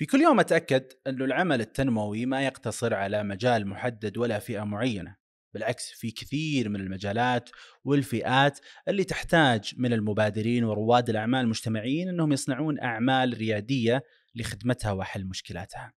في كل يوم أتأكد انه العمل التنموي ما يقتصر على مجال محدد ولا فئة معينة بالعكس في كثير من المجالات والفئات اللي تحتاج من المبادرين ورواد الأعمال المجتمعيين إنهم يصنعون أعمال ريادية لخدمتها وحل مشكلاتها.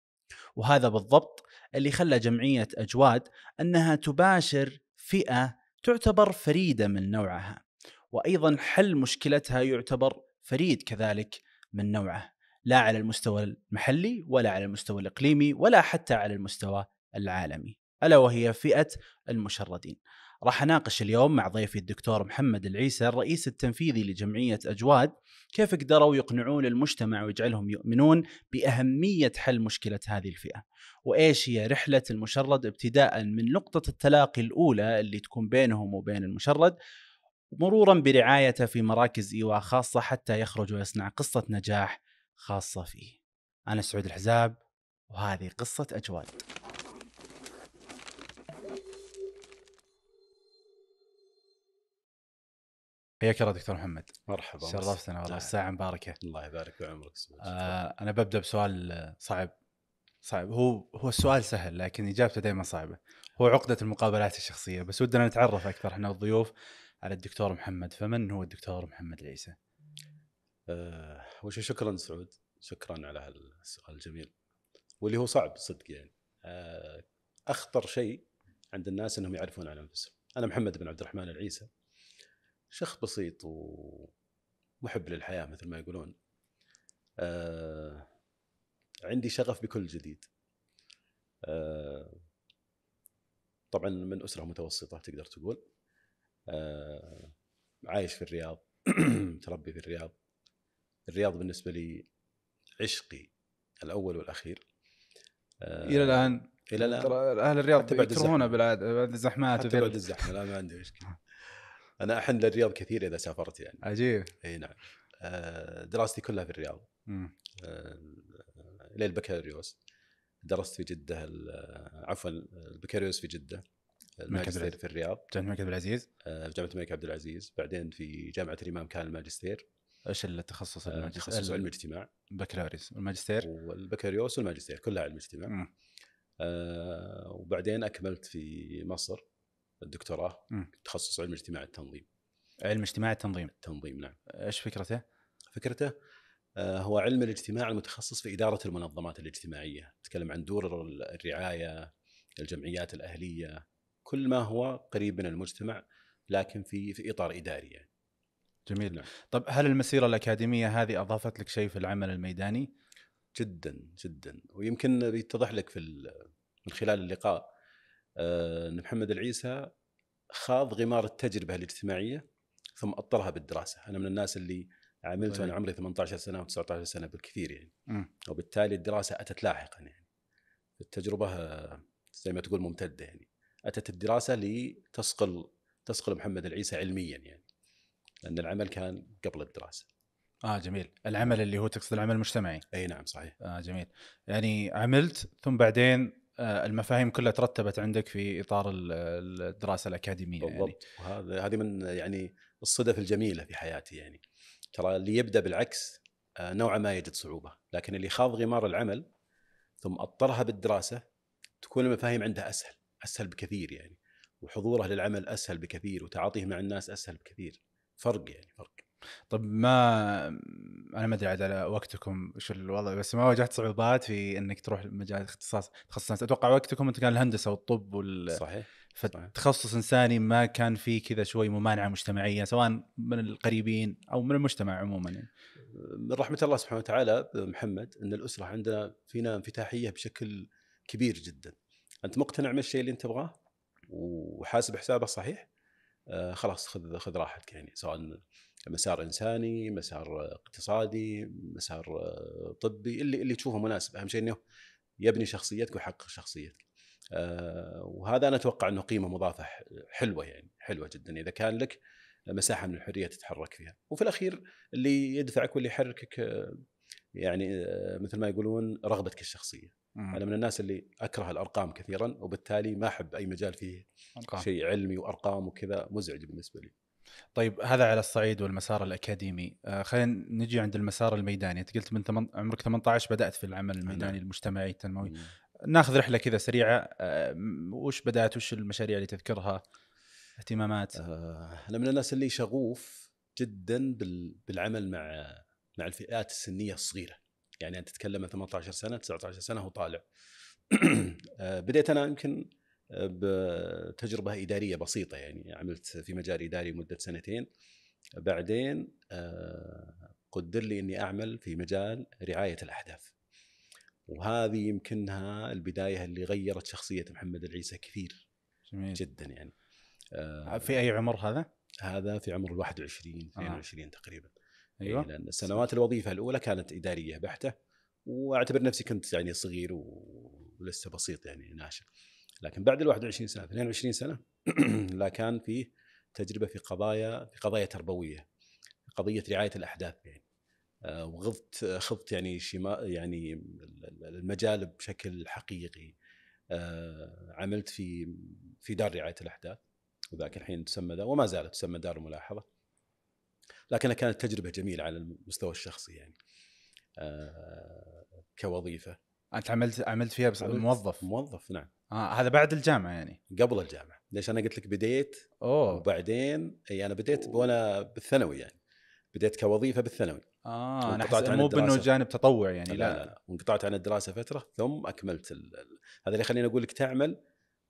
وهذا بالضبط اللي خلى جمعية أجواد أنها تباشر فئة تعتبر فريدة من نوعها وأيضا حل مشكلتها يعتبر فريد كذلك من نوعه لا على المستوى المحلي ولا على المستوى الإقليمي ولا حتى على المستوى العالمي ألا وهي فئة المشردين. راح أناقش اليوم مع ضيفي الدكتور محمد العيسى الرئيس التنفيذي لجمعية أجواد كيف قدروا يقنعون المجتمع ويجعلهم يؤمنون بأهمية حل مشكلة هذه الفئة. وإيش هي رحلة المشرد ابتداء من نقطة التلاقي الأولى اللي تكون بينهم وبين المشرد مرورا برعايته في مراكز إيواء خاصة حتى يخرج ويصنع قصة نجاح خاصة فيه. أنا سعود الحزاب وهذه قصة أجواد. حياك الله دكتور محمد. مرحبا شرفتنا والله. الساعة مباركة. الله يبارك في عمرك آه أنا ببدأ بسؤال صعب صعب. هو هو السؤال سهل لكن إجابته دائما صعبة. هو عقدة المقابلات الشخصية بس ودنا نتعرف أكثر إحنا الضيوف على الدكتور محمد. فمن هو الدكتور محمد العيسى؟ آه وش شكرا سعود شكرا على هالسؤال الجميل واللي هو صعب صدق يعني آه أخطر شيء عند الناس أنهم يعرفون عن أنفسهم أنا محمد بن عبد الرحمن العيسى شخص بسيط ومحب للحياة مثل ما يقولون. آه عندي شغف بكل جديد. آه طبعا من أسرة متوسطة تقدر تقول. آه عايش في الرياض متربي في الرياض. الرياض بالنسبة لي عشقي الأول والأخير. آه إلى الآن؟ إلى الآن. ترى أهل الرياض يكرهونه بعد الزحمات حتى بعد الزحمة لا ما عندي مشكلة. أنا أحن للرياض كثير إذا سافرت يعني. عجيب. إي نعم. آه، دراستي كلها في الرياض. آه، إلى البكالوريوس. درست في جدة عفوا البكالوريوس في جدة الماجستير في الرياض. جامعة الملك عبد العزيز. في جامعة الملك عبد العزيز. بعدين في جامعة الإمام كان الماجستير. إيش التخصص الماجستير؟ تخصص علم الاجتماع البكالوريوس والماجستير والبكالوريوس والماجستير كلها علم الاجتماع آه وبعدين أكملت في مصر الدكتوراه تخصص علم اجتماع التنظيم. علم اجتماع التنظيم. التنظيم نعم. إيش فكرته؟ فكرته آه هو علم الاجتماع المتخصص في إدارة المنظمات الاجتماعية، نتكلم عن دور الرعاية، الجمعيات الأهلية، كل ما هو قريب من المجتمع لكن في في إطار إداري يعني. جميل. نعم. طب هل المسيرة الأكاديمية هذه أضافت لك شيء في العمل الميداني؟ جدا جدا ويمكن بيتضح لك في من خلال اللقاء آه، أن محمد العيسى خاض غمار التجربة الاجتماعية ثم أطرها بالدراسة، أنا من الناس اللي عملت وأنا طيب. عمري 18 سنة و19 سنة بالكثير يعني. م. وبالتالي الدراسة أتت لاحقا يعني. التجربة زي ما تقول ممتدة يعني. أتت الدراسة لتصقل تصقل محمد العيسى علميا يعني. لأن العمل كان قبل الدراسة. آه جميل، العمل اللي هو تقصد العمل المجتمعي. إي نعم صحيح. آه جميل. يعني عملت ثم بعدين آه، المفاهيم كلها ترتبت عندك في إطار الدراسة الأكاديمية يعني. بالضبط يعني. وهذا هذه من يعني الصدف الجميلة في حياتي يعني ترى اللي يبدأ بالعكس آه، نوعا ما يجد صعوبة لكن اللي خاض غمار العمل ثم اطرها بالدراسة تكون المفاهيم عنده أسهل أسهل بكثير يعني وحضوره للعمل أسهل بكثير وتعاطيه مع الناس أسهل بكثير فرق يعني فرق. طب ما أنا ما أدري عاد على وقتكم شو الوضع بس ما واجهت صعوبات في إنك تروح مجال اختصاص تخصص أتوقع وقتكم أنت كان الهندسة والطب وال صحيح فتخصص إنساني ما كان في كذا شوي ممانعة مجتمعية سواء من القريبين أو من المجتمع عموما يعني. من رحمة الله سبحانه وتعالى محمد إن الأسرة عندنا فينا انفتاحية بشكل كبير جدا. أنت مقتنع من الشيء اللي أنت تبغاه؟ وحاسب حسابه صحيح؟ خلاص خذ خذ راحتك يعني سواء مسار إنساني، مسار اقتصادي، مسار طبي اللي اللي تشوفه مناسب، أهم شيء إنه يبني شخصيتك ويحقق شخصيتك. آه وهذا أنا أتوقع إنه قيمة مضافة حلوة يعني حلوة جدا. إذا كان لك مساحة من الحرية تتحرك فيها، وفي الأخير اللي يدفعك واللي يحركك يعني مثل ما يقولون رغبتك الشخصية. مم. أنا من الناس اللي أكره الأرقام كثيرا وبالتالي ما أحب أي مجال فيه أرقام. شيء علمي وأرقام وكذا مزعج بالنسبة لي. طيب هذا على الصعيد والمسار الأكاديمي آه خلينا نجي عند المسار الميداني أنت قلت من ثمن... عمرك 18 بدأت في العمل الميداني نعم. المجتمعي التنموي مم. ناخذ رحلة كذا سريعة آه وش بدأت وش المشاريع اللي تذكرها اهتمامات آه، أنا من الناس اللي شغوف جدا بال- بالعمل مع مع الفئات السنية الصغيرة. يعني أنت تتكلم عن 18 سنة 19 سنة وطالع آه، بديت أنا يمكن آه، بتجربة إدارية بسيطة. يعني عملت في مجال إداري مده سنتين. بعدين آه، قدر لي إني أعمل في مجال رعاية الأحداث. وهذه يمكنها البداية اللي غيرت شخصية محمد العيسى كثير جميل. جدا يعني. آه، في أي عمر هذا؟ هذا في عمر ال 21 22 تقريبا. أيوه. إيه، لأن سنوات الوظيفة الأولى كانت إدارية بحتة وأعتبر نفسي كنت يعني صغير ولسه بسيط يعني ناشئ. لكن بعد ال 21 سنة 22 سنة لا كان فيه تجربة في قضايا في قضايا تربوية قضية رعاية الأحداث يعني. آه، وغضت خضت يعني شما يعني المجال بشكل حقيقي. آه، عملت في في دار رعاية الأحداث وذاك الحين تسمى وما زالت تسمى دار الملاحظه لكنها كانت تجربة جميلة على المستوى الشخصي يعني. آه، كوظيفة. أنت عملت عملت فيها بس عملت موظف؟ موظف نعم. آه هذا بعد الجامعة يعني. قبل الجامعة. ليش؟ أنا قلت لك بديت أوه. وبعدين إي أنا بديت وأنا بالثانوي يعني. بديت كوظيفة بالثانوي. آه أنا مو بأنه. جانب تطوع يعني لا لا, لا, لا. وانقطعت عن الدراسة فترة ثم أكملت. ال- هذا اللي يخليني أقول لك تعمل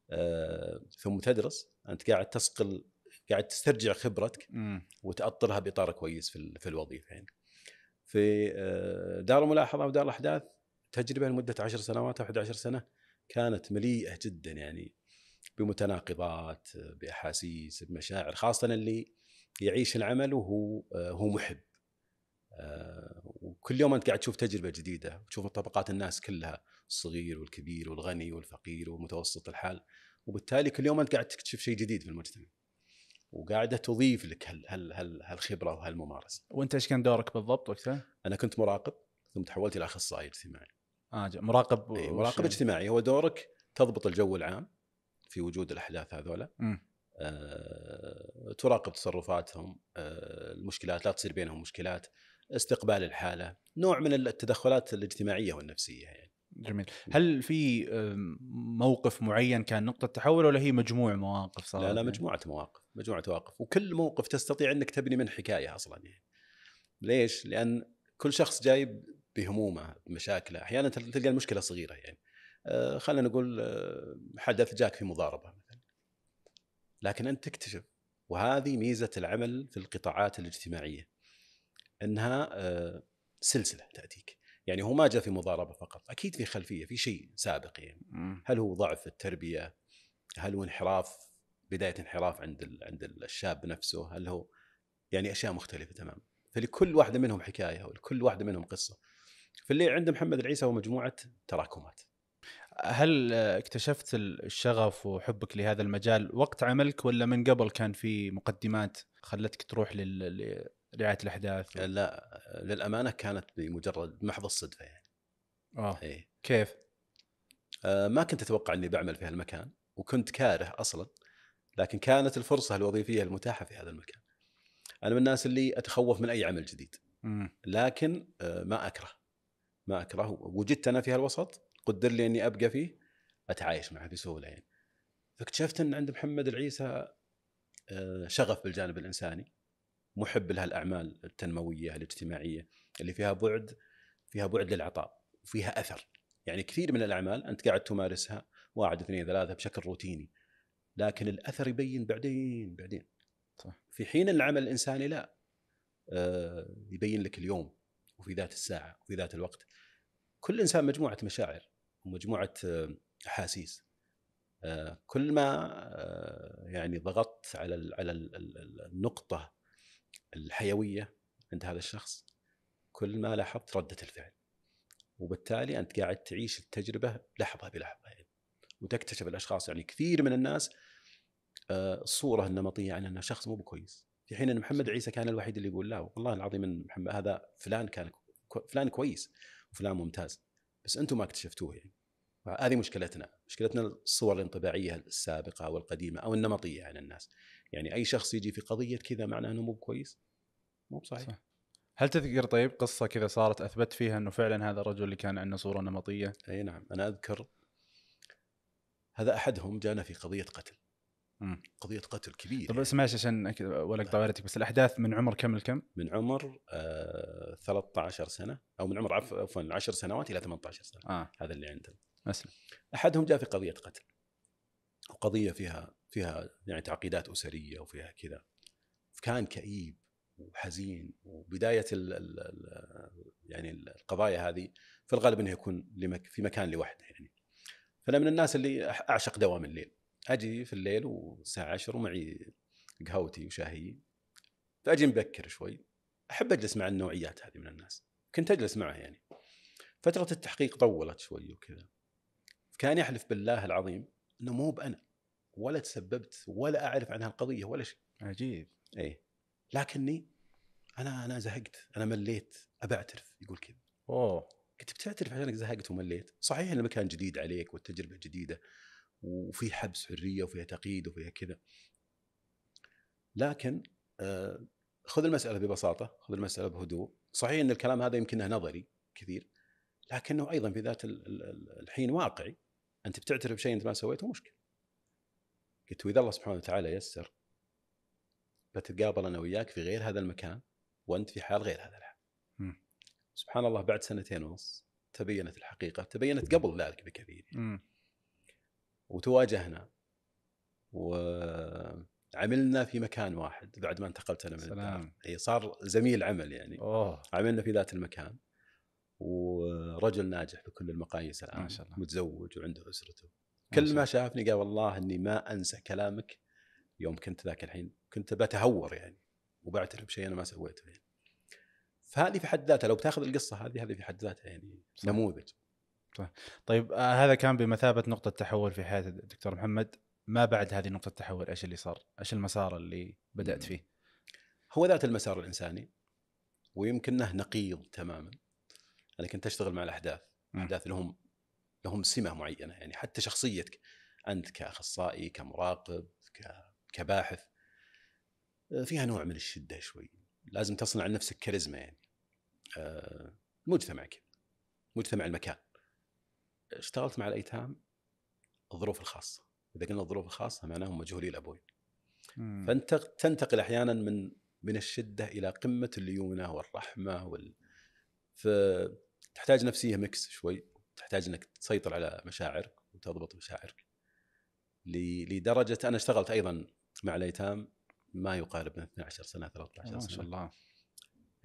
آه ثم تدرس. أنت قاعد تسقل قاعد تسترجع خبرتك. وتأطرها بإطار كويس في في الوظيفة يعني. في آه، دار الملاحظة ودار الأحداث تجربة لمدة 10 سنوات أو 11 سنة كانت مليئة جدا يعني بمتناقضات بأحاسيس بمشاعر خاصة اللي يعيش العمل وهو آه، هو محب آه، وكل يوم أنت قاعد تشوف تجربة جديدة وتشوف طبقات الناس كلها الصغير والكبير والغني والفقير والمتوسط الحال وبالتالي كل يوم أنت قاعد تكتشف شيء جديد في المجتمع وقاعدة تضيف لك هال هال هال هالخبرة وهالممارسة. وانت إيش كان دورك بالضبط وقتها؟ أنا كنت مراقب ثم تحولت إلى أخصائي اجتماعي. آه مراقب وش- مراقب اجتماعي. هو دورك تضبط الجو العام في وجود الأحداث هذولا. أه تراقب تصرفاتهم. أه المشكلات لا تصير بينهم مشكلات. استقبال الحالة. نوع من التدخلات الاجتماعية والنفسية يعني. جميل. هل في موقف معين كان نقطة تحول ولا هي مجموع مواقف صارت لا لا يعني؟ مجموعة مواقف مجموعة مواقف. وكل موقف تستطيع أنك تبني من حكاية أصلا يعني. ليش؟ لأن كل شخص جاي بهمومه بمشاكله. أحيانا تلقى المشكلة صغيرة يعني. آه خلينا نقول آه حدث جاك في مضاربة مثلا. لكن أنت تكتشف وهذه ميزة العمل في القطاعات الاجتماعية إنها آه سلسلة تأتيك. يعني هو ما جاء في مضاربة فقط أكيد في خلفية في شيء سابق يعني. هل هو ضعف في التربية؟ هل هو انحراف بداية انحراف عند ال- عند الشاب نفسه؟ هل هو يعني أشياء مختلفة تماما. فلكل واحدة منهم حكاية ولكل واحدة منهم قصة. فاللي عند محمد العيسى هو مجموعة تراكمات. هل اكتشفت ال- الشغف وحبك لهذا المجال وقت عملك ولا من قبل كان في مقدمات خلتك تروح لل- لرعايه الأحداث؟ لا للأمانة كانت بمجرد محض الصدفة يعني. آه اي كيف؟ آه ما كنت أتوقع إني بعمل في هالمكان وكنت كاره أصلا لكن كانت الفرصة الوظيفية المتاحة في هذا المكان. أنا من الناس اللي أتخوف من أي عمل جديد. مم. لكن آه، ما أكره ما أكره وجدت أنا في هالوسط قدر لي إني أبقى فيه أتعايش معه بسهولة يعني فاكتشفت إن عند محمد العيسى آه، شغف بالجانب الإنساني محب لهالأعمال التنموية الاجتماعية اللي فيها بعد فيها بعد للعطاء وفيها أثر. يعني كثير من الأعمال أنت قاعد تمارسها واحد اثنين ثلاثة بشكل روتيني لكن الأثر يبين بعدين بعدين. صح. في حين العمل الإنساني لا آه، يبين لك اليوم وفي ذات الساعة وفي ذات الوقت. كل إنسان مجموعة مشاعر ومجموعة آه، أحاسيس. آه، كل ما آه، يعني ضغطت على ال- على ال- ال- ال- النقطة الحيوية عند هذا الشخص كل ما لاحظت ردة الفعل. وبالتالي أنت قاعد تعيش التجربة لحظة بلحظة. يعني وتكتشف الأشخاص يعني كثير من الناس آه، الصورة النمطية عن إنه شخص مو بكويس. في حين إن محمد عيسى كان الوحيد اللي يقول لا والله العظيم إن محمد هذا فلان كان فلان كويس وفلان ممتاز. بس أنتم ما اكتشفتوه يعني. هذه مشكلتنا. مشكلتنا الصور الانطباعية السابقة أو القديمة أو النمطية عن الناس. يعني أي شخص يجي في قضية كذا معناه إنه مو كويس مو بصحيح. صح. هل تذكر طيب قصة كذا صارت أثبت فيها إنه فعلا هذا الرجل اللي كان عنده صورة نمطية؟ إي نعم. أنا أذكر هذا أحدهم جانا في قضية قتل. مم. قضية قتل كبيرة طب بس معلش عشان ولا اقطع وردك بس الأحداث من عمر كم لكم؟ من عمر آه 13 سنة أو من عمر عفوا عفوا 10 سنوات إلى 18 سنة. آه. هذا اللي عندنا. أسلم. أحدهم جاء في قضية قتل. وقضية فيها فيها يعني تعقيدات أسرية وفيها كذا. كان كئيب وحزين وبداية ال ال ال يعني القضايا هذه في الغالب إنه يكون في مكان لوحده يعني. فأنا من الناس اللي أعشق دوام الليل. أجي في الليل والساعة 10 ومعي قهوتي وشاهي. فأجي مبكر شوي. أحب أجلس مع النوعيات هذه من الناس. كنت أجلس معه يعني. فترة التحقيق طولت شوي وكذا. كان يحلف بالله العظيم إنه مو بأنا. ولا تسببت ولا أعرف عن هالقضيه ولا شيء. عجيب. إيه. لكني أنا أنا زهقت. أنا مليت. ابى اعترف يقول كذا. أوه. قلت بتعترف عشانك زهقت ومليت. صحيح إن المكان جديد عليك والتجربة جديدة وفي حبس حرية وفيها تقييد وفيها كذا. لكن آه، خذ المسألة ببساطة. خذ المسألة بهدوء. صحيح إن الكلام هذا يمكنه نظري كثير لكنه أيضا في ذات ال- ال- ال- الحين واقعي. أنت بتعترف بشيء أنت ما سويته مشكلة. قلت وإذا الله سبحانه وتعالى يسر بتتقابل أنا وياك في غير هذا المكان وأنت في حال غير هذا الحال مم. سبحان الله بعد سنتين ونص تبينت الحقيقة تبينت قبل ذلك بكثير مم. وتواجهنا وعملنا في مكان واحد بعد ما انتقلت أنا من سلام. الدار إي صار زميل عمل يعني أوه عملنا في ذات المكان ورجل ناجح بكل المقاييس الآن ما شاء الله. متزوج وعنده أسرته كل ما شافني قال والله إني ما أنسى كلامك يوم كنت ذاك الحين كنت بتهور يعني وبعترف بشيء أنا ما سويته يعني فهذه في حد ذاتها لو بتاخذ القصة هذه هذه في حد ذاتها يعني صح. نموذج طيب آه هذا كان بمثابة نقطة تحول في حياة الدكتور محمد ما بعد هذه نقطة التحول إيش اللي صار؟ إيش المسار اللي بدأت. فيه؟ هو ذات المسار الإنساني ويمكنه نقيض تماما أنا كنت أشتغل مع الأحداث. الاحداث لهم لهم سمة معينة يعني حتى شخصيتك أنت كأخصائي كمراقب كباحث آه، فيها نوع من الشدة شوي. لازم تصنع لنفسك كاريزما يعني. آه، المجتمع كذا مجتمع المكان. اشتغلت مع الأيتام الظروف الخاصة. إذا قلنا الظروف الخاصة معناهم مجهولي الابوين. فانت تنتقل أحيانا من من الشدة إلى قمة الليونة والرحمة وال فتحتاج نفسية ميكس شوي. تحتاج إنك تسيطر على مشاعرك وتضبط مشاعرك لدرجة أنا اشتغلت أيضا مع الأيتام ما يقارب من 12 سنة 13 ما سنة شاء الله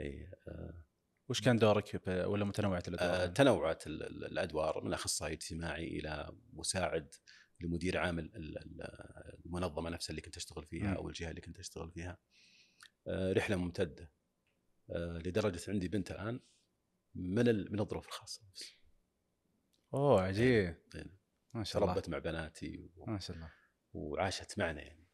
إي آه وش كان دورك ولا متنوعة الأدوار؟ آه تنوعت ال- ال- الأدوار من أخصائي اجتماعي إلى مساعد لمدير عام ال- ال- ال- المنظمة نفسها اللي كنت أشتغل فيها. أو الجهة اللي كنت أشتغل فيها آه رحلة ممتدة آه لدرجة عندي بنت الآن من من الظروف الخاصة. أوه عجيب إيه. ما شاء الله تربت مع بناتي و- ما شاء الله وعاشت معنا يعني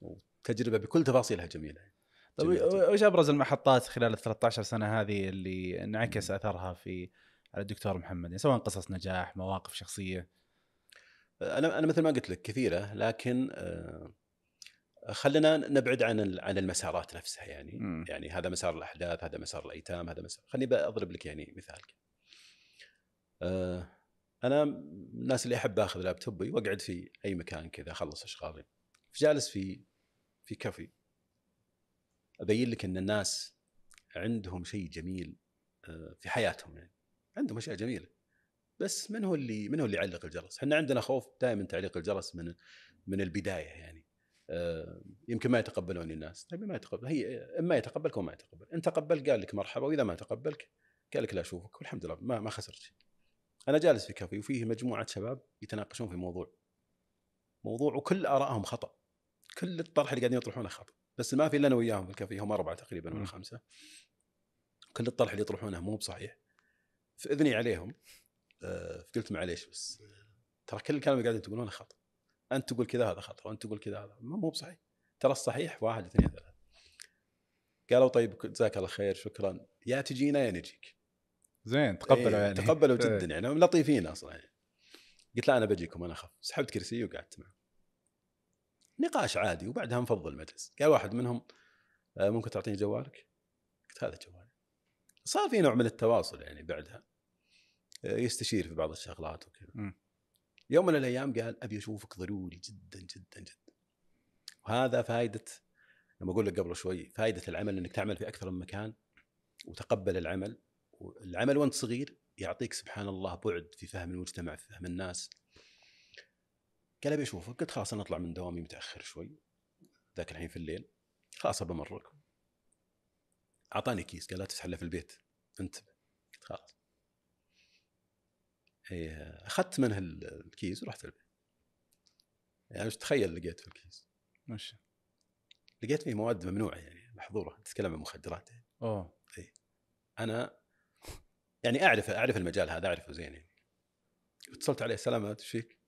وتجربة بكل تفاصيلها جميلة يعني. طيب. وش أبرز المحطات خلال ال 13 سنة هذه اللي انعكس. أثرها في على الدكتور محمد يعني سواء قصص نجاح مواقف شخصية أنا أنا مثل ما قلت لك كثيرة لكن آه، خلينا نبعد عن عن المسارات نفسها يعني مم. يعني هذا مسار الأحداث هذا مسار الأيتام هذا مسار خليني بضرب لك يعني مثال آه، أنا من الناس اللي أحب آخذ لابتوبي وأقعد في أي مكان كذا أخلص أشغالي. جالس في في كافي. أبين لك إن الناس عندهم شيء جميل آه، في حياتهم يعني. عندهم أشياء جميلة. بس من هو اللي من هو اللي يعلق الجرس؟ إحنا عندنا خوف دائما تعليق الجرس من من البداية يعني. آه، يمكن ما يتقبلوني الناس. طيب ما يتقبل. هي اما يتقبلك وما يتقبل. إن تقبل قال لك مرحبا وإذا ما تقبلك قال لك لا أشوفك والحمد لله ما ما خسرت شيء أنا جالس في كافي وفيه مجموعة شباب يتناقشون في موضوع. موضوع وكل آرائهم خطأ. كل الطرح اللي قاعدين يطرحونه خطأ. بس ما في إلا أنا وياهم في الكافي هم أربعة تقريبا. ولا خمسة. كل الطرح اللي يطرحونه مو بصحيح. فاذني عليهم آه، قلت معليش بس ترى كل الكلام اللي قاعدين تقولونه خطأ. أنت تقول كذا هذا خطأ وأنت تقول كذا هذا مو بصحيح. ترى الصحيح واحد اثنين ثلاثة. قالوا طيب جزاك الله خير شكرا. يا تجينا يا نجيك. زين تقبلوا إيه، يعني. تقبلوا إيه. جدا يعني هم لطيفين أصلا. يعني. قلت لا أنا بجيكم أنا أخف. سحبت كرسي وقعدت معه. نقاش عادي وبعدها نفضل المجلس. قال واحد منهم آه، ممكن تعطيني جوالك؟ قلت هذا جوالي. صار في نوع من التواصل يعني بعدها. آه، يستشير في بعض الشغلات وكذا. يوم من الأيام قال أبي أشوفك ضروري جدا جدا جدا. وهذا فائده لما أقول لك قبل شوي فائده العمل إنك تعمل في أكثر من مكان وتقبل العمل. العمل وانت صغير يعطيك سبحان الله بعد في فهم المجتمع في فهم الناس. قال أبي أشوفك قلت خلاص أنا أطلع من دوامي متأخر شوي ذاك الحين في الليل خلاص بمرك أعطاني كيس قال لا تفتح الا في البيت انتبه قلت خلاص. إيه، أخذت منه ال- الكيس ورحت البيت. يعني إيش تخيل لقيت في الكيس؟ وش لقيت فيه مواد ممنوعة يعني محظورة. تتكلم عن مخدرات يعني. أوه. أنا يعني أعرف أعرف المجال هذا أعرفه زين يعني. اتصلت عليه سلامات إيش فيك؟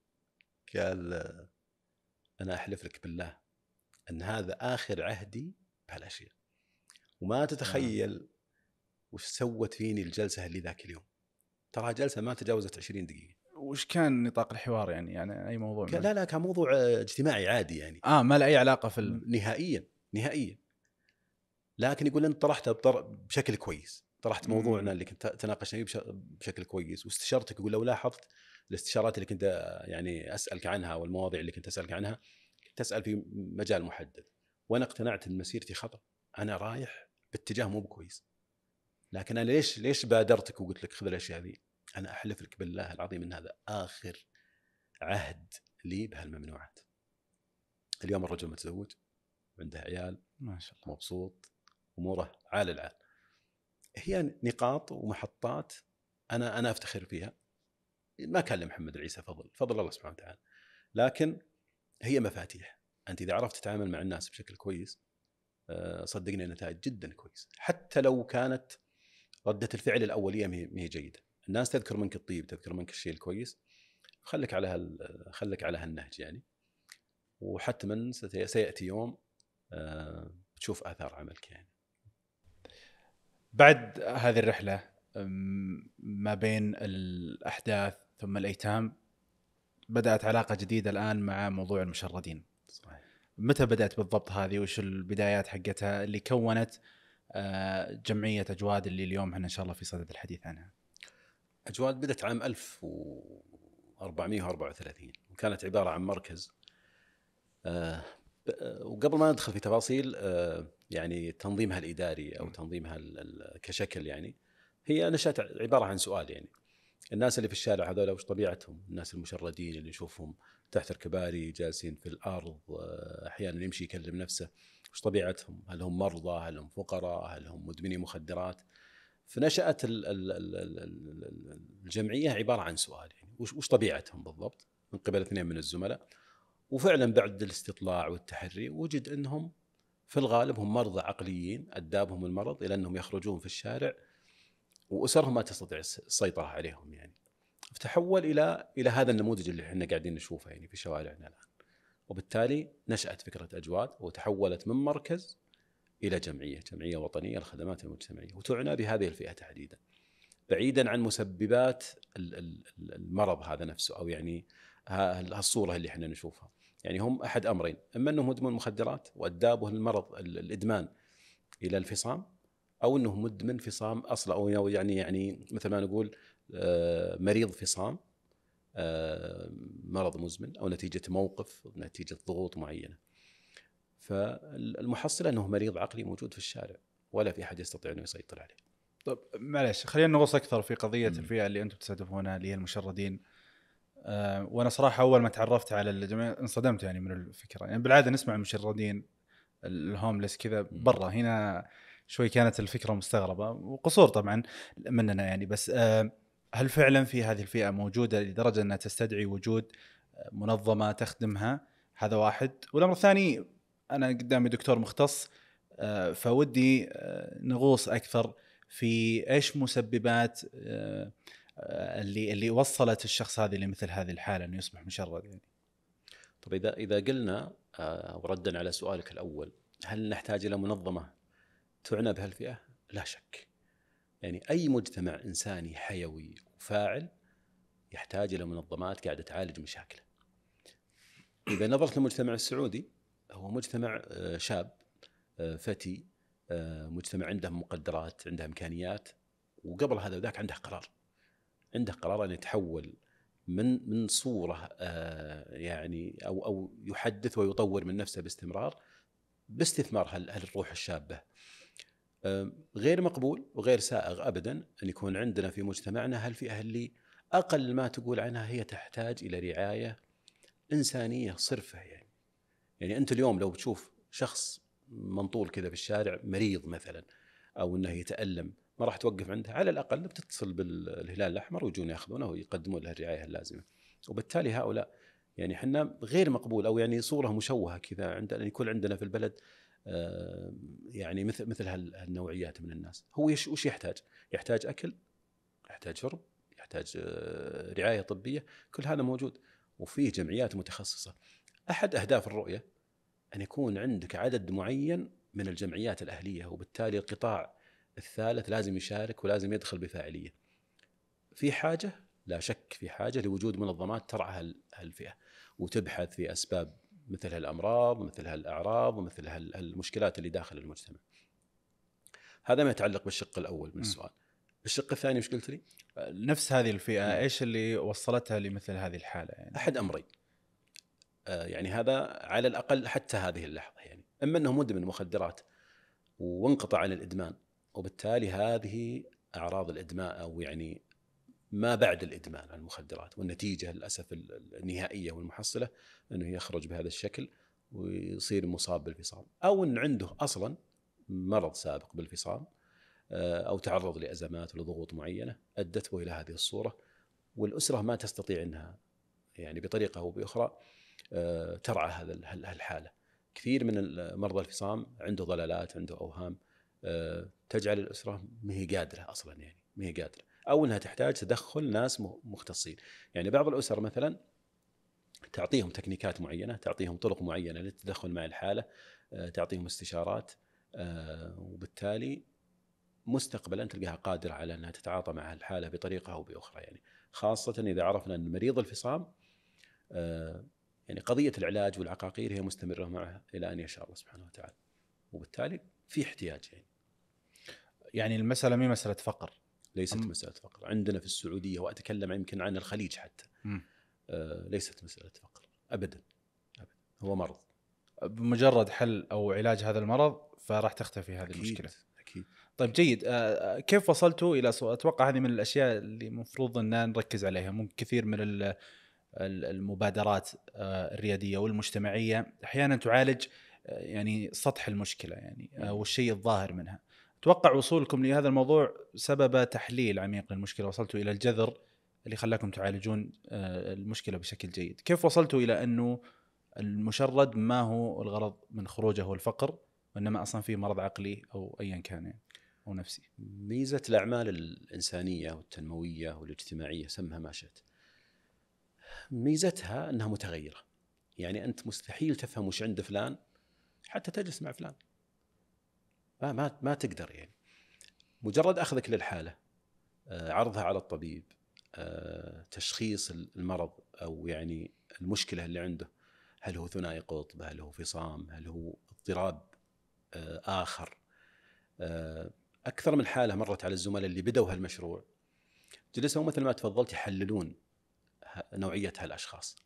قال آه، أنا أحلف لك بالله أن هذا آخر عهدي بهالأشياء. وما تتخيل وش سوت فيني الجلسة اللي ذاك اليوم. ترى جلسة ما تجاوزت 20 دقيقة. وش كان نطاق الحوار يعني؟ يعني أي موضوع؟ لا لا كان موضوع آه، اجتماعي عادي يعني. آه ما له أي علاقة في ال... نهائيا نهائيا. لكن يقول انت طرحتها بطر... بشكل كويس. طرحت. موضوعنا اللي كنت تناقشنا فيه بش... بشكل كويس واستشارتك يقول لو لاحظت الاستشارات اللي كنت يعني أسألك عنها والمواضيع اللي كنت أسألك عنها كنت أسأل في مجال محدد وأنا اقتنعت إن مسيرتي خطأ أنا رايح باتجاه مو بكويس. لكن أنا ليش ليش بادرتك وقلت لك خذ الأشياء ذي؟ أنا احلف لك بالله العظيم إن هذا آخر عهد لي بهالممنوعات. اليوم الرجل متزوج عنده عيال ما شاء الله. مبسوط اموره عال العال. هي نقاط ومحطات أنا أنا أفتخر فيها. ما كان لمحمد العيسى فضل فضل الله سبحانه وتعالى. لكن هي مفاتيح. أنت إذا عرفت تتعامل مع الناس بشكل كويس آه، صدقني النتائج جدا كويسه حتى لو كانت ردة الفعل الأولية ما هي جيدة. الناس تذكر منك الطيب تذكر منك الشيء الكويس. خليك على هال... خليك على هالنهج يعني. وحتما سيأتي يوم آه، بتشوف آثار عملك يعني. بعد هذه الرحلة ما بين الأحداث ثم الأيتام بدأت علاقة جديدة الآن مع موضوع المشردين. صحيح. متى بدأت بالضبط هذه؟ وش البدايات حقتها؟ اللي كونت آه، جمعية أجواد اللي اليوم إحنا إن شاء الله في صدد الحديث عنها. أجواد بدأت عام 1434 وكانت عبارة عن مركز آه، وقبل ما ندخل في تفاصيل آه، يعني تنظيمها الإداري أو. تنظيمها كشكل يعني هي نشأت عبارة عن سؤال يعني الناس اللي في الشارع هذول وش طبيعتهم؟ الناس المشردين اللي نشوفهم تحت الكباري جالسين في الأرض آه، أحيانا يمشي يكلم نفسه وش طبيعتهم؟ هل هم مرضى؟ هل هم فقراء؟ هل هم مدمني مخدرات؟ فنشأت ال- ال- ال- ال- ال- ال- الجمعية عبارة عن سؤال يعني وش طبيعتهم بالضبط؟ من قبل اثنين من الزملاء وفعلا بعد الاستطلاع والتحري وجد أنهم في الغالب هم مرضى عقليين أدابهم المرض إلى أنهم يخرجون في الشارع وأسرهم ما تستطيع الس- السيطرة عليهم يعني فتحول إلى إلى هذا النموذج اللي إحنا قاعدين نشوفه يعني في شوارعنا الآن وبالتالي نشأت فكرة أجواد وتحولت من مركز إلى جمعية، جمعية وطنية للخدمات المجتمعية وتعنى بهذه الفئة تحديدا. بعيدا عن مسببات ال- ال- ال- المرض هذا نفسه أو يعني ها- هالصورة اللي إحنا نشوفها. يعني هم أحد أمرين، إما انه مدمن مخدرات وادابه المرض ال- الإدمان إلى الفصام أو انه مدمن فصام أصلا أو يعني يعني مثل ما نقول آه، مريض فصام آه، مرض مزمن أو نتيجة موقف نتيجة ضغوط معينة. فالمحصلة أنه مريض عقلي موجود في الشارع ولا في أحد يستطيع انه يسيطر عليه. طب معلش خلينا نغوص أكثر في قضية. الفئة اللي أنتم تستهدفونها اللي هي المشردين أه وأنا صراحة أول ما تعرفت على الجميع انصدمت يعني من الفكرة. يعني بالعادة نسمع المشردين الهوملس كذا برا. هنا شوي كانت الفكرة مستغربة. وقصور طبعا مننا يعني. بس أه هل فعلا في هذه الفئة موجودة لدرجة أنها تستدعي وجود منظمة تخدمها؟ هذا واحد. والأمر الثاني أنا قدامي دكتور مختص آه، فودي آه، نغوص أكثر في إيش مسببات آه، آه، اللي اللي وصلت الشخص هذا لمثل هذه الحالة إنه يصبح مشرد يعني طب إذا إذا قلنا آه، وردا على سؤالك الأول هل نحتاج إلى منظمة تعنى بهالفئة؟ لا شك. يعني أي مجتمع إنساني حيوي وفاعل يحتاج إلى منظمات قاعدة تعالج مشاكله. إذا نظرت للمجتمع السعودي هو مجتمع آه، شاب آه، فتي آه، مجتمع عنده مقدرات عنده إمكانيات وقبل هذا وذاك عنده قرار عنده قرار أن يتحول من من صورة يعني أو أو يحدث ويطور من نفسه باستمرار باستثمار هالروح الشابة. غير مقبول وغير سائغ ابدا أن يكون عندنا في مجتمعنا هالفئة اللي أقل ما تقول عنها هي تحتاج إلى رعاية إنسانية صرفة يعني. يعني أنت اليوم لو تشوف شخص منطول كذا في الشارع مريض مثلا أو إنه يتألم ما راح توقف عنده على الأقل بتتصل بالهلال الأحمر ويجون ياخذونه ويقدمون له الرعاية اللازمة. وبالتالي هؤلاء يعني إحنا غير مقبول أو يعني صورة مشوهة كذا عندنا يكون عندنا في البلد آه، يعني مثل مثل هالنوعيات من الناس. هو وش يحتاج؟ يحتاج أكل يحتاج شرب يحتاج آه، رعاية طبية. كل هذا موجود. وفيه جمعيات متخصصة. أحد أهداف الرؤية أن يكون عندك عدد معين من الجمعيات الأهلية وبالتالي القطاع الثالث لازم يشارك ولازم يدخل بفاعلية. في حاجة لا شك في حاجة لوجود منظمات ترعى هالفئة وتبحث في أسباب مثل هالأمراض مثل هالأعراض ومثل هالمشكلات اللي داخل المجتمع. هذا ما يتعلق بالشق الأول من السؤال. الشق الثاني إيش قلت لي؟ نفس هذه الفئة إيش اللي وصلتها لمثل هذه الحالة يعني؟ أحد أمرين. آه يعني هذا على الأقل حتى هذه اللحظة يعني، إما أنه مدمن مخدرات وانقطع عن الإدمان وبالتالي هذه أعراض الإدمان أو يعني ما بعد الإدمان على المخدرات والنتيجة للأسف النهائية والمحصلة إنه يخرج بهذا الشكل ويصير مصاب بالفصام أو إن عنده أصلا مرض سابق بالفصام آه، أو تعرض لأزمات ولضغوط معينة أدته إلى هذه الصورة والأسرة ما تستطيع إنها يعني بطريقة أو بأخرى آه، ترعى هذا الحاله. كثير من مرضى الفصام عنده ضلالات عنده أوهام تجعل الأسرة ما هي قادرة أصلا يعني ما هي قادرة. أو إنها تحتاج تدخل ناس مختصين. يعني بعض الأسر مثلا تعطيهم تكنيكات معينة تعطيهم طرق معينة للتدخل مع الحالة تعطيهم استشارات وبالتالي مستقبلا تلقاها قادرة على إنها تتعاطى مع الحالة بطريقة أو بأخرى يعني. خاصة إذا عرفنا إن مريض الفصام آه، يعني قضية العلاج والعقاقير هي مستمرة معه إلى أن يشاء الله سبحانه وتعالى. وبالتالي في احتياج يعني. يعني المسألة مي مسألة فقر ليست أم... مسألة فقر. عندنا في السعودية وأتكلم يمكن عن الخليج حتى. آه ليست مسألة فقر ابدا ابدا. هو مرض. بمجرد حل أو علاج هذا المرض فراح تختفي هذه أكيد. المشكلة. أكيد. طيب جيد. آه، آه، كيف وصلتوا إلى سؤال أتوقع هذه من الأشياء اللي المفروض إن نركز عليها. ممكن كثير من المبادرات آه، الريادية والمجتمعية أحيانا تعالج يعني سطح المشكلة يعني والشيء الظاهر منها. أتوقع وصولكم لهذا الموضوع سبب تحليل عميق للمشكلة وصلتوا إلى الجذر اللي خلاكم تعالجون المشكلة بشكل جيد كيف وصلتوا إلى أنه المشرد ما هو الغرض من خروجه هو الفقر وإنما أصلا في مرض عقلي أو ايا كان يعني أو نفسي. ميزة الأعمال الإنسانية والتنموية والاجتماعية سمها ما شئت. ميزتها أنها متغيرة. يعني أنت مستحيل تفهم وش عند فلان حتى تجلس مع فلان. ما ما ما تقدر يعني. مجرد أخذك للحالة آه، عرضها على الطبيب آه، تشخيص المرض أو يعني المشكلة اللي عنده هل هو ثنائي قطب هل هو فصام هل هو اضطراب آه، آخر أكثر من حالة مرت على الزملاء اللي بدوا هالمشروع جلسوا مثل ما تفضلت يحللون نوعية هالأشخاص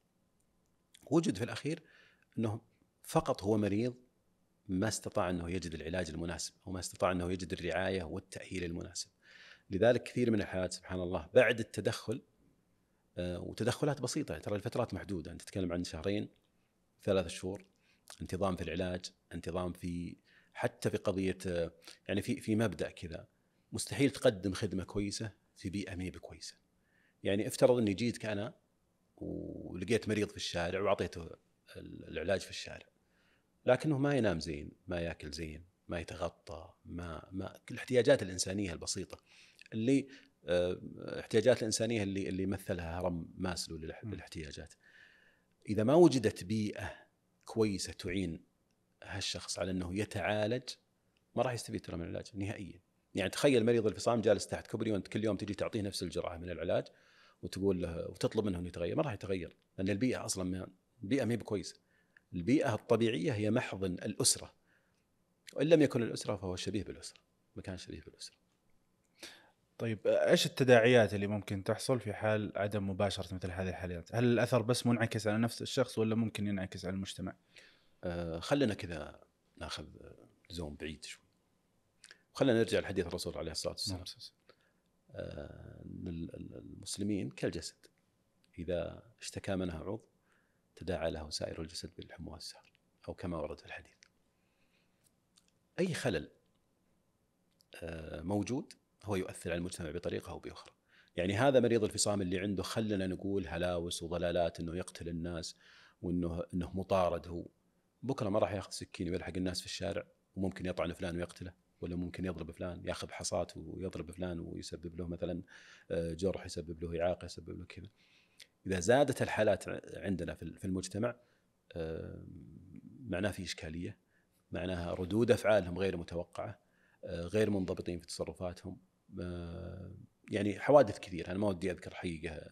وجد في الأخير انه فقط هو مريض ما استطاع أنه يجد العلاج المناسب أو ما استطاع أنه يجد الرعاية والتأهيل المناسب لذلك كثير من الحالات سبحان الله بعد التدخل آه، وتدخلات بسيطة ترى الفترات محدودة أنت تتكلم عن شهرين ثلاث شهور انتظام في العلاج انتظام في حتى في قضية يعني في في مبدأ كذا مستحيل تقدم خدمة كويسة في بيئة ما كويسه. يعني افترض أني جيتك أنا ولقيت مريض في الشارع وأعطيته العلاج في الشارع. لكنه ما ينام زين، ما ياكل زين، ما يتغطى، ما ما الاحتياجات الإنسانية البسيطة اللي الاحتياجات آه، الإنسانية اللي اللي مثلها هرم ماسلو للاحتياجات. إذا ما وجدت بيئة كويسة تعين هالشخص على إنه يتعالج ما راح يستفيد ترى من العلاج نهائيا. يعني تخيل مريض الفصام جالس تحت كوبري وانت كل يوم تجي تعطيه نفس الجرعة من العلاج وتقول له وتطلب منه إنه يتغير ما راح يتغير لأن البيئة أصلا ما البيئة ما هي بكويسة. البيئة الطبيعية هي محضن الأسرة. وإن لم يكن الأسرة فهو شبيه بالأسرة مكان شبيه بالأسرة. طيب إيش التداعيات اللي ممكن تحصل في حال عدم مباشرة مثل هذه الحالات؟ هل الأثر بس منعكس على نفس الشخص ولا ممكن ينعكس على المجتمع؟ آه خلينا كذا ناخذ زوم بعيد شوي. خلينا نرجع لحديث الرسول عليه الصلاة والسلام. آه المسلمين كالجسد إذا اشتكى منها عضو تداعى له سائر الجسد بالحمى والسهر أو كما ورد في الحديث. أي خلل آه موجود هو يؤثر على المجتمع بطريقة أو بأخرى. يعني هذا مريض الفصام اللي عنده خلنا نقول هلاوس وضلالات إنه يقتل الناس وإنه إنه مطارد هو. بكرة ما راح ياخذ سكين ويلحق الناس في الشارع وممكن يطعن فلان ويقتله ولا ممكن يضرب فلان ياخذ حصات ويضرب فلان ويسبب له مثلا آه، جرح يسبب له إعاقة يسبب له كذا. إذا زادت الحالات عندنا في المجتمع آه، معناه في إشكالية معناها ردود أفعالهم غير متوقعة آه، غير منضبطين في تصرفاتهم يعني حوادث كثيرة. أنا ما ودي أذكر حقيقة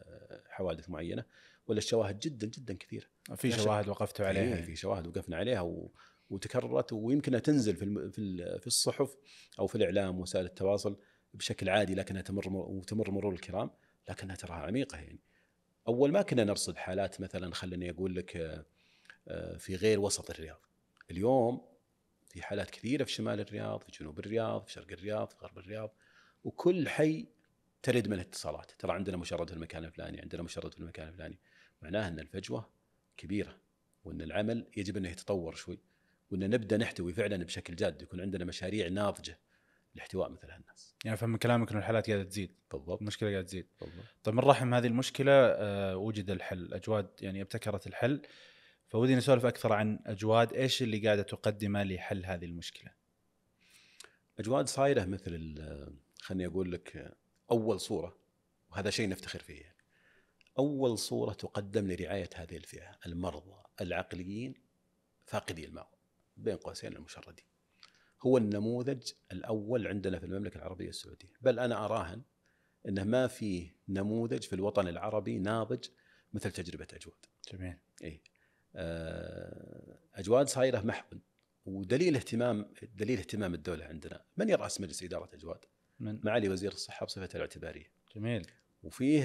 حوادث معينة ولا الشواهد جدا جدا كثيرة. في شواهد وقفتوا عليها. في شواهد وقفنا عليها و... وتكررت ويمكن تنزل في. في الصحف أو في الإعلام وسائل التواصل بشكل عادي لكنها تمر وتمر مرور الكرام لكنها تراها عميقة يعني. أول ما كنا نرصد حالات مثلا خليني أقول لك آه، في غير وسط الرياض. اليوم في حالات كثيرة في شمال الرياض في جنوب الرياض في شرق الرياض في غرب الرياض وكل حي ترد منه اتصالات ترى عندنا مشرد في المكان الفلاني عندنا مشرد في المكان الفلاني. معناه إن الفجوة كبيرة وإن العمل يجب انه يتطور شوي وإن نبدأ نحتوي فعلا بشكل جاد يكون عندنا مشاريع ناضجة. لاحتواء مثل هالناس. يعني فهم كلامك إنه الحالات قاعدة تزيد. بالضبط. المشكلة قاعدة تزيد. بالضبط. طيب من رحم هذه المشكلة آه وجد الحل، أجواد يعني ابتكرت الحل فودي نسولف أكثر عن أجواد إيش اللي قاعدة تقدمه لحل هذه المشكلة. أجواد صايرة مثل خليني أقول لك أول صورة وهذا شيء نفتخر فيه يعني. أول صورة تقدم لرعاية هذه الفئة المرضى العقليين فاقدي الماء بين قوسين المشردين. هو النموذج الأول عندنا في المملكة العربية السعودية، بل أنا أراهن إنه ما في نموذج في الوطن العربي ناضج مثل تجربة أجواد. جميل. اي آه، أجواد صايرة محضن ودليل اهتمام دليل اهتمام الدولة عندنا، من يرأس مجلس إدارة أجواد؟ من معالي وزير الصحة بصفته الاعتبارية. جميل. وفيه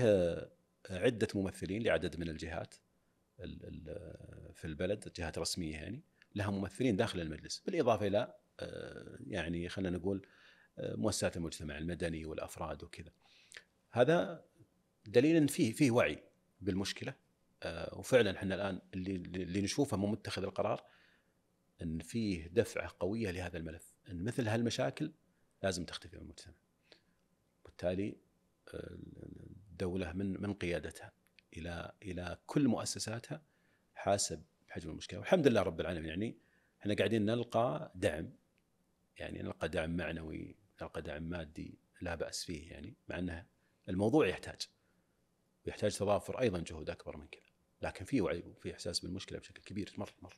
عدة ممثلين لعدد من الجهات في البلد جهات رسمية يعني لها ممثلين داخل المجلس بالإضافة إلى يعني خلينا نقول آه، مؤسسات المجتمع المدني والأفراد وكذا. هذا دليل ان فيه فيه وعي بالمشكلة آه، وفعلا إحنا الآن اللي اللي نشوفه من متخذ القرار إن فيه دفعة قوية لهذا الملف، إن مثل هالمشاكل لازم تختفي من المجتمع. بالتالي الدولة من من قيادتها إلى إلى كل مؤسساتها حاسب بحجم المشكلة والحمد لله رب العالمين يعني إحنا قاعدين نلقى دعم يعني نلقى دعم معنوي نلقى دعم مادي لا بأس فيه يعني مع أنه الموضوع يحتاج. ويحتاج تضافر أيضا جهود أكبر من كذا. لكن في وعي وفي إحساس بالمشكلة بشكل كبير مرة مرة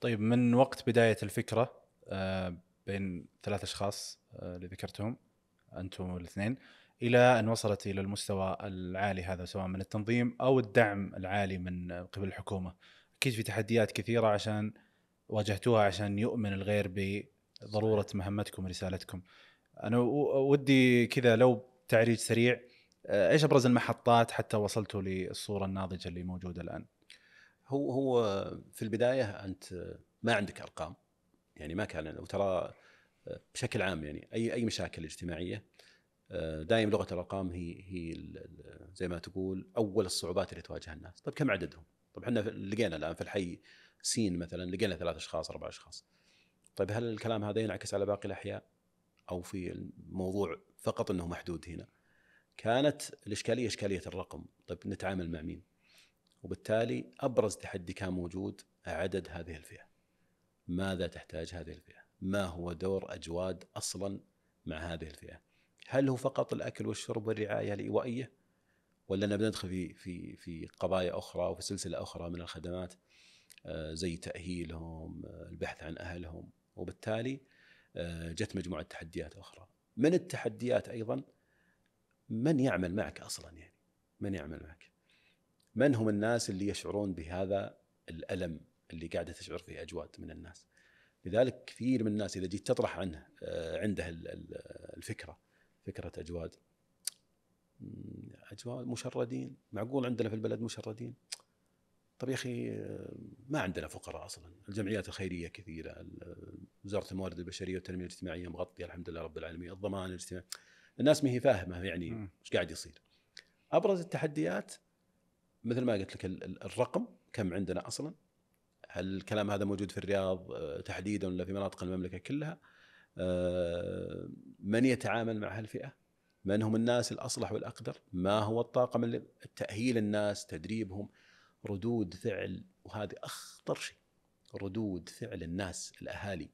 طيب من وقت بداية الفكرة آه، بين ثلاث أشخاص آه، اللي ذكرتهم أنتم الاثنين إلى أن وصلت إلى المستوى العالي هذا سواء من التنظيم أو الدعم العالي من قبل الحكومة. أكيد في تحديات كثيرة عشان واجهتوها عشان يؤمن الغير بضروره مهمتكم ورسالتكم. أنا ودي كذا لو تعريج سريع آه، إيش أبرز المحطات حتى وصلتوا للصورة الناضجة اللي موجودة الآن؟ هو هو في البداية أنت ما عندك أرقام يعني ما كان وترى بشكل عام يعني أي أي مشاكل اجتماعية آه، دائما لغة الأرقام هي هي زي ما تقول أول الصعوبات اللي تواجه الناس، طيب كم عددهم؟ طيب إحنا لقينا الآن في الحي سين مثلا لقينا ثلاث أشخاص أربع أشخاص. طيب هل الكلام هذا ينعكس على باقي الأحياء؟ أو في الموضوع فقط إنه محدود هنا؟ كانت الإشكالية إشكالية الرقم، طيب نتعامل مع مين؟ وبالتالي أبرز تحدي كان موجود عدد هذه الفئة. ماذا تحتاج هذه الفئة؟ ما هو دور أجواد أصلا مع هذه الفئة؟ هل هو فقط الأكل والشرب والرعاية الإيوائية؟ ولا نبدأ ندخل في في في قضايا أخرى وفي سلسلة أخرى من الخدمات آه، زي تأهيلهم، آه، البحث عن أهلهم، وبالتالي آه، جت مجموعة تحديات أخرى. من التحديات أيضا من يعمل معك أصلا يعني؟ من يعمل معك؟ من هم الناس اللي يشعرون بهذا الألم اللي قاعدة تشعر فيه اجواد من الناس؟ لذلك كثير من الناس إذا جيت تطرح عنه آه، عنده ال- ال- الفكرة فكرة اجواد اجواد مشردين. معقول عندنا في البلد مشردين؟ طب يا أخي ما عندنا فقراء أصلا. الجمعيات الخيرية كثيرة وزارة الموارد البشرية والتنمية الاجتماعية مغطية الحمد لله رب العالمين الضمان الاجتماعي. الناس ما هي فاهمة يعني. إيش قاعد يصير. أبرز التحديات مثل ما قلت لك ال- ال- الرقم كم عندنا أصلا. هل الكلام هذا موجود في الرياض آه، تحديدا ولا في مناطق المملكة كلها؟ آه، من يتعامل مع هالفئة؟ من هم الناس الأصلح والأقدر؟ ما هو الطاقم اللي تأهيل الناس تدريبهم؟ ردود فعل وهذه أخطر شيء ردود فعل الناس الأهالي.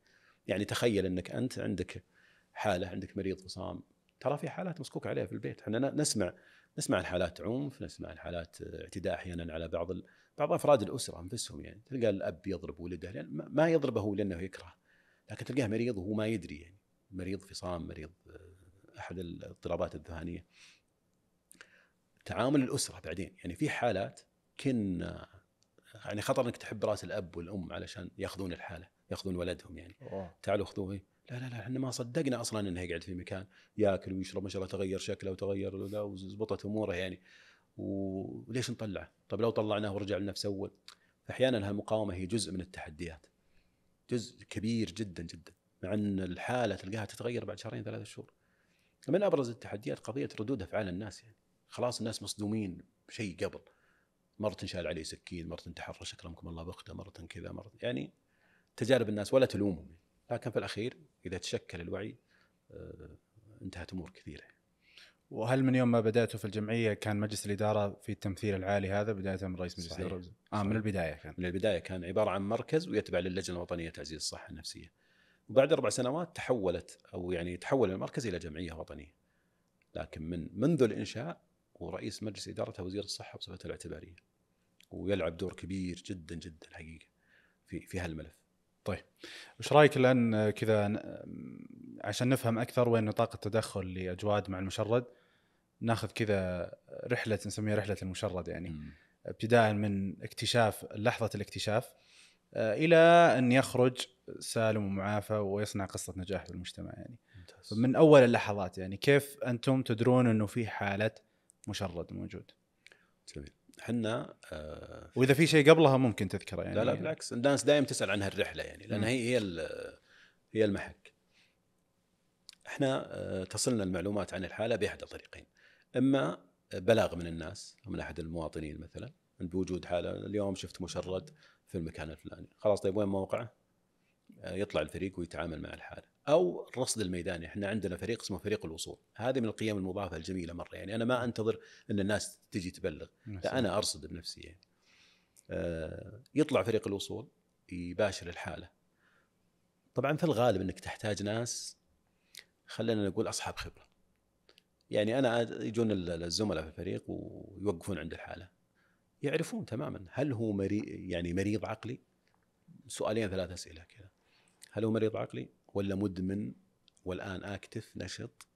يعني تخيل إنك أنت عندك حالة عندك مريض فصام ترى في حالات مسكوك عليها في البيت. إحنا نسمع نسمع عن حالات عنف نسمع عن حالات اعتداء أحيانا على بعض ال... بعض أفراد الأسرة أنفسهم يعني. تلقى الأب يضرب ولده لأن ما- يضربه لأنه يكره. لكن تلقاه مريض وهو ما يدري يعني. مريض فصام مريض آه، أحد الاضطرابات الذهانيه تعامل الأسرة بعدين. يعني في حالات كنا يعني خطر إنك تحب رأس الأب والأم علشان يأخذون الحالة يأخذون ولدهم يعني. تعالوا خذوه لا لا لا إحنا ما صدقنا أصلا إنه يقعد في مكان يأكل ويشرب ما شاء الله تغير شكله وتغير لا وزبطت أموره يعني. وليش نطلعه؟ طيب لو طلعناه ورجع لنفسه أول. فاحيانا هالمقاومة هي جزء من التحديات. جزء كبير جدا جدا. مع إن الحالة تلقاها تتغير بعد شهرين ثلاثة شهور. من أبرز التحديات قضية ردود أفعال الناس يعني. خلاص الناس مصدومين بشيء قبل. مرة تنشال عليه سكين مرة تحرش اكرمكم الله باخته مرة كذا مرة يعني تجارب الناس ولا تلومهم لكن في الأخير إذا تشكل الوعي آه، انتهت أمور كثيرة وهل من يوم ما بداتوا في الجمعية كان مجلس الإدارة في التمثيل العالي هذا بداية من رئيس مجلس. الإدارة؟ آه من البداية كان من البداية كان عبارة عن مركز ويتبع للجنة الوطنية لتعزيز الصحة النفسية. وبعد أربع سنوات تحولت أو يعني تحول المركز إلى جمعية وطنية. لكن من منذ الإنشاء ورئيس مجلس ادارتها وزير الصحة بصفته الاعتبارية. ويلعب دور كبير جدا جدا الحقيقة في في هالملف. وش رأيك الآن كذا عشان نفهم أكثر وين نطاق التدخل لأجواد مع المشرد ناخذ كذا رحلة نسميها رحلة المشرد يعني. ابتداء من اكتشاف لحظة الاكتشاف آه، إلى أن يخرج سالم ومعافى ويصنع قصة نجاح في المجتمع يعني ممتاز. من أول اللحظات يعني كيف أنتم تدرون إنه في حالة مشرد موجود جميل. إحنا آه وإذا في شيء قبلها ممكن تذكره يعني لا لا بالعكس الناس دائما تسأل عن هالرحلة يعني لأن. هي هي هي المحك. إحنا آه، تصلنا المعلومات عن الحالة بإحدى طريقين. إما بلاغ من الناس من أحد المواطنين مثلا بوجود حالة اليوم شفت مشرد في المكان الفلاني، خلاص طيب وين موقعه؟ آه، يطلع الفريق ويتعامل مع الحالة. أو الرصد الميداني، إحنا عندنا فريق اسمه فريق الوصول، هذه من القيم المضافة الجميلة مرة يعني أنا ما أنتظر إن الناس تجي تبلغ، لا أنا أرصد بنفسي يعني. آه، يطلع فريق الوصول يباشر الحالة. طبعا في الغالب إنك تحتاج ناس خلينا نقول أصحاب خبرة. يعني أنا يجون ال- الزملاء في الفريق ويوقفون عند الحالة. يعرفون تماما هل هو مريض يعني مريض عقلي؟ سؤالين ثلاث أسئلة كذا. هل هو مريض عقلي ولا مدمن والآن اكتف نشط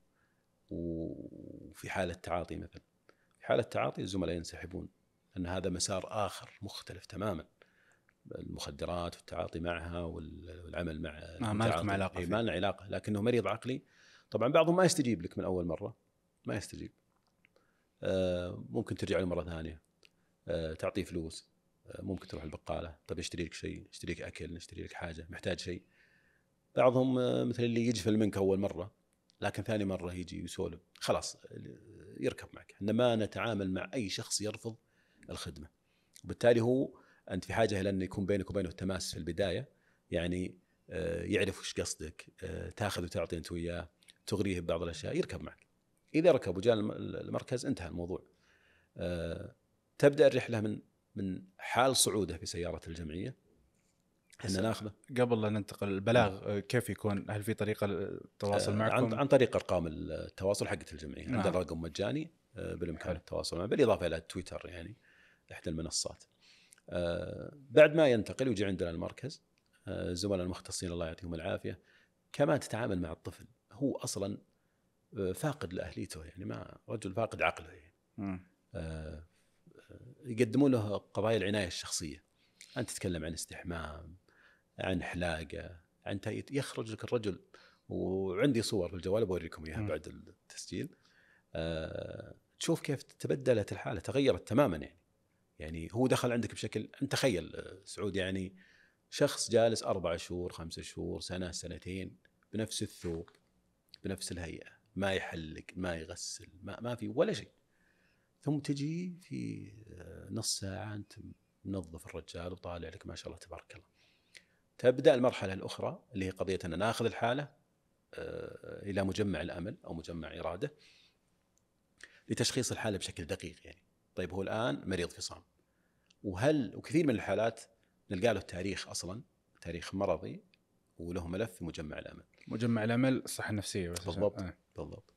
وفي حالة تعاطي مثلا. في حالة تعاطي الزملاء ينسحبون ان هذا مسار آخر مختلف تماما. المخدرات والتعاطي معها وال- والعمل مع ما ما لكم. علاقة إيه. ما لنا علاقة لكنه مريض عقلي. طبعا بعضهم ما يستجيب لك من أول مرة ما يستجيب. آه، ممكن ترجع له مرة ثانية. آه، تعطيه فلوس. آه، ممكن تروح البقالة. طب اشتري لك شيء اشتري لك أكل اشتري لك حاجة محتاج شيء. بعضهم آه، مثل اللي يجفل منك اول مرة لكن ثاني مرة يجي يسولف خلاص يركب معك. إحنا ما نتعامل مع أي شخص يرفض الخدمة. وبالتالي هو أنت في حاجة إلى أن يكون بينك وبينه تماس في البداية. يعني آه، يعرف وش قصدك آه، تأخذ وتعطي أنت وياه تغريه ببعض الأشياء يركب معك. إذا ركب وجاء الم- المركز انتهى الموضوع. تبدأ الرحلة من من حال صعوده في سيارة الجمعية. إحنا ناخذه. قبل لا ننتقل البلاغ كيف يكون؟ هل في طريقة للتواصل آه، معكم؟ عن, عن طريق أرقام التواصل حقت الجمعية. نعم. عندنا رقم مجاني آه، بالإمكان. التواصل معه بالإضافة إلى تويتر يعني إحدى المنصات. آه، بعد ما ينتقل ويجي عندنا المركز الزملاء المختصين الله يعطيهم العافية كما تتعامل مع الطفل. هو أصلا فاقد لأهليته يعني ما رجل فاقد عقله يعني. يقدمون له قضايا العناية الشخصية. أنت تتكلم عن استحمام عن حلاقة عن تأييد يخرج لك الرجل. وعندي صور في الجوال بوريكم إياها. بعد التسجيل. أه تشوف كيف تبدلت الحالة تغيرت تماما يعني. يعني هو دخل عندك بشكل أنت تخيل آه، سعود يعني شخص جالس أربع شهور خمسة شهور سنة سنتين بنفس الثوب بنفس الهيئة ما يحلق ما يغسل ما, ما في ولا شيء. ثم تجي في آه، نص ساعة أنت منظف الرجال وطالع لك ما شاء الله تبارك الله. تبدأ المرحلة الأخرى اللي هي قضية أن ناخذ الحالة آه، إلى مجمع الأمل أو مجمع إرادة لتشخيص الحالة بشكل دقيق يعني. طيب هو الآن مريض فصام. وهل وكثير من الحالات نلقى له تاريخ أصلا تاريخ مرضي وله ملف في مجمع الأمل. مجمع الأمل الصحة النفسية بس. بالضبط. آه. بالضبط.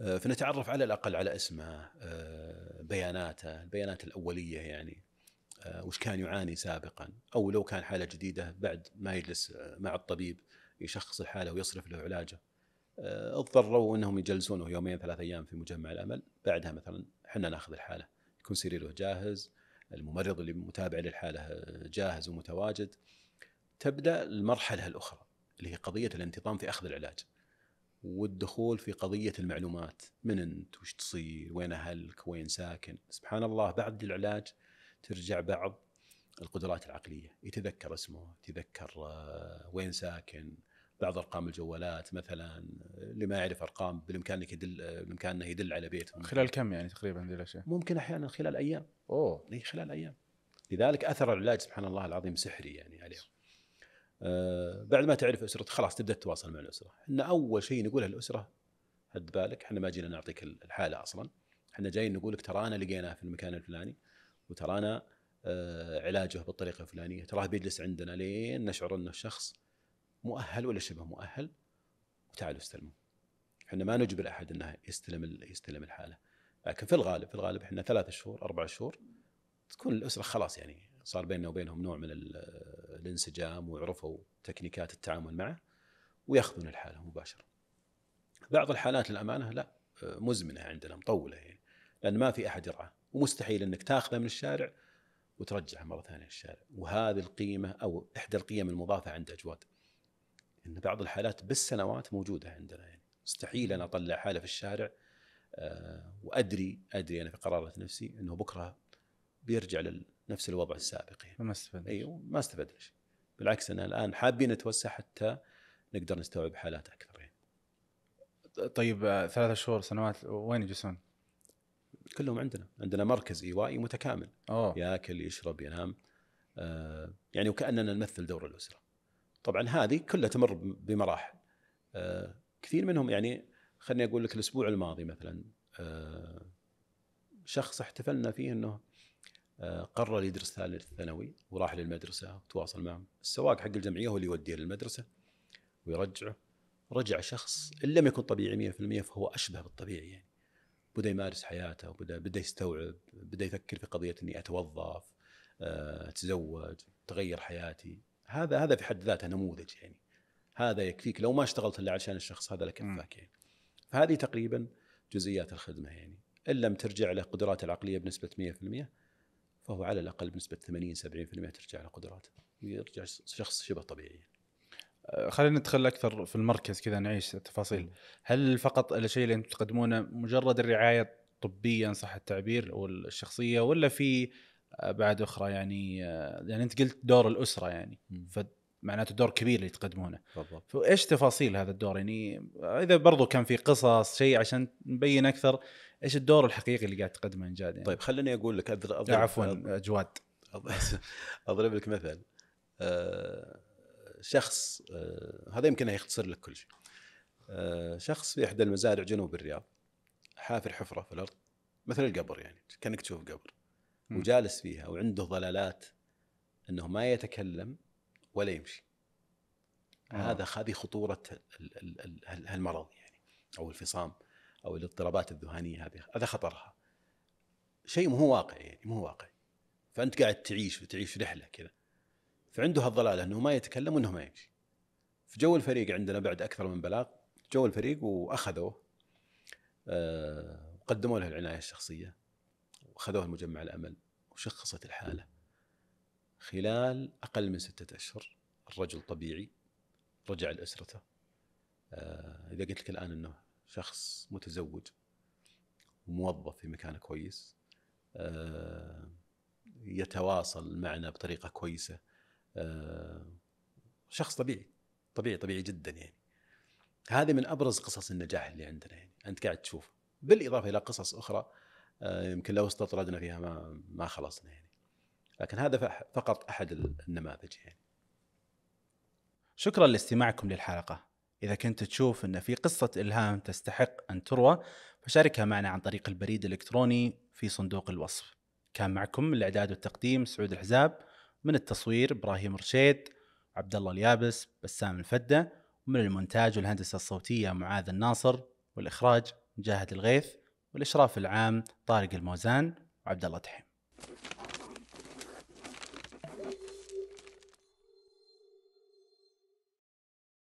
آه، فنتعرف على الأقل على اسمه آه، بياناته البيانات الأولية يعني. وش كان يعاني سابقا أو لو كان حالة جديدة بعد ما يجلس آه، مع الطبيب يشخص الحالة ويصرف له علاجه. آه، اضطروا إنهم يجلسونه يومين ثلاث أيام في مجمع الأمل. بعدها مثلا إحنا نأخذ الحالة يكون سريره جاهز الممرض اللي متابع للحالة آه، جاهز ومتواجد. تبدأ المرحلة الأخرى اللي هي قضية الانتظام في أخذ العلاج والدخول في قضية المعلومات. من أنت؟ وش تصير؟ وين أهلك؟ وين ساكن؟ سبحان الله بعد العلاج ترجع بعض القدرات العقلية. يتذكر اسمه يتذكر آه، وين ساكن بعض أرقام الجوالات مثلا اللي ما يعرف أرقام بالامكان انك يدل آه، يدل على بيتهم. خلال كم يعني تقريبا ذي الأشياء؟ ممكن أحيانا خلال أيام. أوه. إي خلال أيام. لذلك أثر العلاج سبحان الله العظيم سحري يعني عليهم. آه بعد ما تعرف اسرتك خلاص تبدأ تتواصل مع الأسرة. إحنا أول شيء نقولها للأسرة هد بالك إحنا ما جينا نعطيك الحالة أصلا. إحنا جايين نقول لك ترانا لقيناه في المكان الفلاني. وترانا آه علاجه بالطريقة الفلانية. تراه بيجلس عندنا لين نشعر إنه الشخص مؤهل ولا شبه مؤهل؟ وتعالوا استلموا إحنا ما نجبر أحد إنه يستلم يستلم الحالة. لكن في الغالب في الغالب إحنا ثلاث شهور أربع شهور تكون الأسرة خلاص يعني صار بيننا وبينهم نوع من ال- الانسجام وعرفوا تكنيكات التعامل معه وياخذون الحالة مباشرة. بعض الحالات للأمانة لا مزمنة عندنا مطولة يعني لأن ما في أحد يرعاه. ومستحيل إنك تاخذه من الشارع وترجعه مرة ثانية الشارع وهذه القيمة أو إحدى القيم المضافة عند أجواد. إن بعض الحالات بالسنوات موجودة عندنا يعني مستحيل أنا أطلع حالة في الشارع آه، وأدري أدري أنا في قرارة نفسي إنه بكرة بيرجع لنفس الوضع السابق يعني. ما استفدت أيوه ما استفدنا شيء بالعكس أنا الآن حابين نتوسع حتى نقدر نستوعب حالات أكثر يعني. طيب آه، ثلاثة شهور سنوات وين يجلسون؟ كلهم عندنا. عندنا مركز إيوائي متكامل. اوه ياكل يشرب ينام. آه يعني وكأننا نمثل دور الأسرة. طبعا هذه كلها تمر بمراحل. آه كثير منهم يعني خليني أقول لك الأسبوع الماضي مثلا آه شخص احتفلنا فيه إنه آه قرر يدرس ثالث ثانوي وراح للمدرسة وتواصل معهم. السواق حق الجمعية هو اللي يوديه للمدرسة ويرجعه. رجع شخص إن لم يكن طبيعي 100% فهو أشبه بالطبيعي يعني. بدا يمارس حياته وبدا بدأ يستوعب بدأ يفكر في قضية إني أتوظف آه، أتزوج تغير حياتي. هذا هذا في حد ذاته نموذج يعني. هذا يكفيك لو ما اشتغلت إلا عشان الشخص هذا لكفاك يعني. فهذه تقريبا جزئيات الخدمة يعني. إن لم ترجع له قدراته العقلية بنسبة 100% فهو على الأقل بنسبة 80 70% ترجع له قدراته. ويرجع شخص شبه طبيعي. آه، خلينا ندخل أكثر في المركز كذا نعيش التفاصيل. هل فقط الشيء اللي أنتم تقدمونه مجرد الرعاية الطبية إن صح التعبير أو الشخصية ولا في آه، بعد أخرى يعني آه، يعني أنت قلت دور الأسرة يعني فمعناته دور كبير اللي تقدمونه. بالضبط. فايش تفاصيل هذا الدور؟ يعني إذا برضو كان في قصص شيء عشان نبين أكثر إيش الدور الحقيقي اللي قاعد تقدمه انجاد يعني؟ طيب خليني أقول لك أضرب عفوا أجواد. أضرب لك مثل. آه، شخص آه، هذا يمكن يختصر لك كل شيء. آه، شخص في إحدى المزارع جنوب الرياض حافر حفرة في الأرض مثل القبر يعني كأنك تشوف قبر. وجالس فيها وعنده ضلالات إنه ما يتكلم ولا يمشي. آه. هذا هذه خطورة ال- ال- ال- هال- هالمرض يعني أو الفصام أو الاضطرابات الذهانيه هذه هذا خطرها. شيء مو واقعي يعني مو واقعي. فأنت قاعد تعيش وتعيش رحلة كذا. فعنده هالضلالة إنه ما يتكلم وإنه ما يمشي. في جو الفريق عندنا بعد أكثر من بلاغ جو الفريق وأخذوه آه، وقدموا له العناية الشخصية وخذوها المجمع الأمل وشخصت الحالة. خلال أقل من ستة أشهر الرجل طبيعي رجع لأسرته. آه، إذا قلت لك الآن إنه شخص متزوج وموظف في مكان كويس آه، يتواصل معنا بطريقة كويسة آه، شخص طبيعي طبيعي طبيعي جدا يعني. هذه من أبرز قصص النجاح اللي عندنا يعني. أنت قاعد تشوف. بالإضافة إلى قصص أخرى يمكن لو استطردنا فيها ما ما خلصنا يعني. لكن هذا فقط أحد النماذج يعني. شكرا لاستماعكم للحلقة. إذا كنت تشوف أن في قصة إلهام تستحق أن تروى فشاركها معنا عن طريق البريد الإلكتروني في صندوق الوصف. كان معكم من الإعداد والتقديم سعود الحزاب. من التصوير إبراهيم رشيد عبد الله اليابس بسام الفدة ومن المونتاج والهندسة الصوتية معاذ الناصر والإخراج مجاهد الغيث والإشراف العام طارق الموزان وعبد الله تحيم.